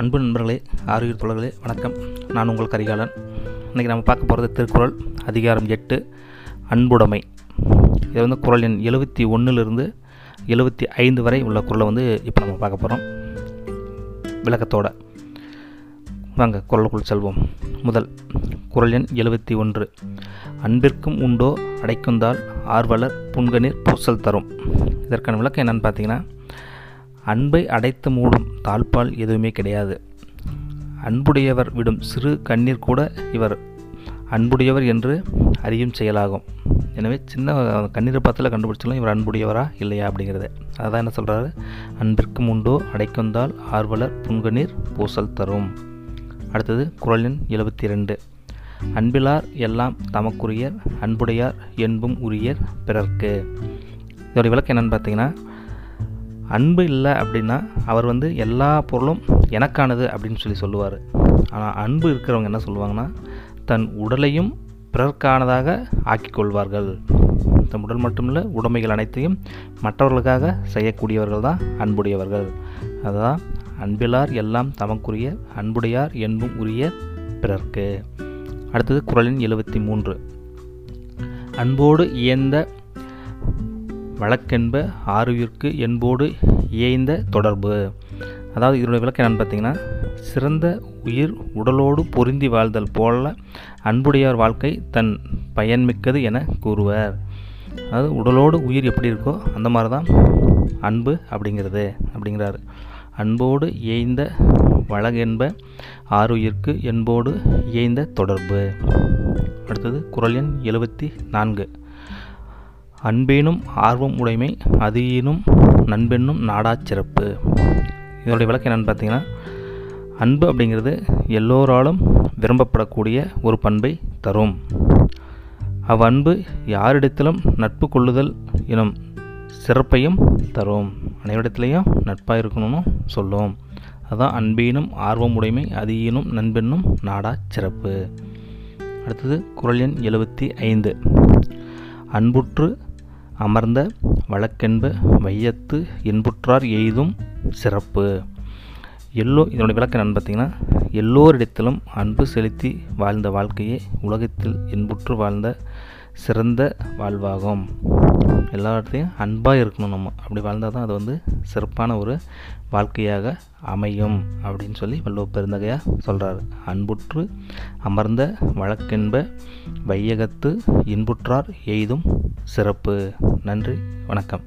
அன்பு நண்பர்களே ஆரோக்கிய தோழர்களே வணக்கம். நான் உங்கள் கரிகாலன். இன்றைக்கி நம்ம பார்க்க போகிறது திருக்குறள் அதிகாரம் எட்டு அன்புடைமை. இது வந்து குறள் எண் எழுபத்தி ஒன்றுலேருந்து எழுபத்தி ஐந்து வரை உள்ள குரலை வந்து இப்போ நம்ம பார்க்க போகிறோம் விளக்கத்தோட. வாங்க குரலுக்குள் செல்வோம். முதல் குறள் எண் எழுபத்தி ஒன்று. அன்பிற்கும் உண்டோ அடைக்குந்தால் ஆர்வலர் புன்கநீர் பூசல் தரும். இதற்கான விளக்கம் என்னென்னு பார்த்தீங்கன்னா அன்பை அடைத்து மூடும் தாழ்பால் எதுவுமே கிடையாது. அன்புடையவர் விடும் சிறு கண்ணீர் கூட இவர் அன்புடையவர் என்று அறியும் செயலாகும். எனவே சின்ன கண்ணீர் பத்தில் கண்டுபிடிச்சாலும் இவர் அன்புடையவரா இல்லையா அப்படிங்கிறது. அதான் என்ன சொல்கிறாரு அன்பிற்கும் உண்டோ அடைக்குந்தால் ஆர்வலர் புன்கநீர் பூசல் தரும். அடுத்தது குரல் எண் எழுபத்தி ரெண்டு அன்பிலார் எல்லாம் தமக்குரியர் அன்புடையார் என்பும் உரியர் பிறர்க்கு. இதோடைய விளக்கம் என்னென்னு பார்த்தீங்கன்னா அன்பு இல்லை அப்படின்னா அவர் வந்து எல்லா பொருளும் எனக்கானது அப்படின்னு சொல்லி சொல்லுவார். ஆனால் அன்பு இருக்கிறவங்க என்ன சொல்லுவாங்கன்னா தன் உடலையும் பிறர்க்கானதாக ஆக்கிக்கொள்வார்கள் தன் உடல் மட்டுமில்ல உடைமைகள் அனைத்தையும் மற்றவர்களுக்காக செய்யக்கூடியவர்கள் தான் அன்புடையவர்கள். அதுதான் அன்பிலார் எல்லாம் தமக்குரிய அன்புடையார் என்பும் உரிய பிறர்க்கு. அடுத்தது குரலின் எழுபத்தி மூன்று. அன்போடு இயந்த வழக்கென்ப ஆறுயிர்க்கு என்போடு இயைந்த தொடர்பு. அதாவது இதனுடைய விளக்கம் என்னென்னு பார்த்தீங்கன்னா சிறந்த உயிர் உடலோடு பொருந்தி வாழ்தல் போல அன்புடையார் வாழ்க்கை தன் பயன்மிக்கது என கூறுவர். அதாவது உடலோடு உயிர் எப்படி இருக்கோ அந்த மாதிரி தான் அன்பு அப்படிங்கிறது அப்படிங்கிறாரு. அன்போடு இயைந்த வழகென்ப ஆறுயிர்க்கு என்போடு இயைந்த தொடர்பு. அடுத்தது குரல் எண் எழுபத்தி நான்கு. அன்பேனும் ஆர்வம் உடைமை அதியினும் நண்பென்னும் நாடாச் சிறப்பு. இதனுடைய விளக்கம் என்னென்னு பார்த்தீங்கன்னா அன்பு அப்படிங்கிறது எல்லோராலும் விரும்பப்படக்கூடிய ஒரு பண்பை தரும். அவ்வன்பு யாரிடத்திலும் நட்பு கொள்ளுதல் எனும் சிறப்பையும் தரும். அனைவரிடத்துலையும் நட்பாக இருக்கணும்னு சொல்லும். அதுதான் அன்பீனும் ஆர்வம் உடைமை அதியினும் நண்பென்னும் நாடாச் சிறப்பு. அடுத்தது குரல் எண் எழுபத்தி ஐந்து. அன்புற்று அமர்ந்த வழக்கென்ப வையத்து இன்புற்றார் எய்தும் சிறப்பு. எல்லோ இதனுடைய விளக்கம் என்னென்னு பார்த்தீங்கன்னா எல்லோரிடத்திலும் அன்பு செலுத்தி வாழ்ந்த வாழ்க்கையே உலகத்தில் இன்புற்று வாழ்ந்த சிறந்த வாழ்வாகும். எல்லா இடத்தையும் அன்பாக இருக்கணும் நம்ம. அப்படி வாழ்ந்தால் தான் அது வந்து சிறப்பான ஒரு வாழ்க்கையாக அமையும் அப்படின்னு சொல்லி வள்ளுவ பெருந்தகையாக சொல்கிறாரு அன்புற்று அமர்ந்த வழக்கென்ப வையகத்து இன்புற்றார் எய்தும் சிறப்பு. நன்றி வணக்கம்.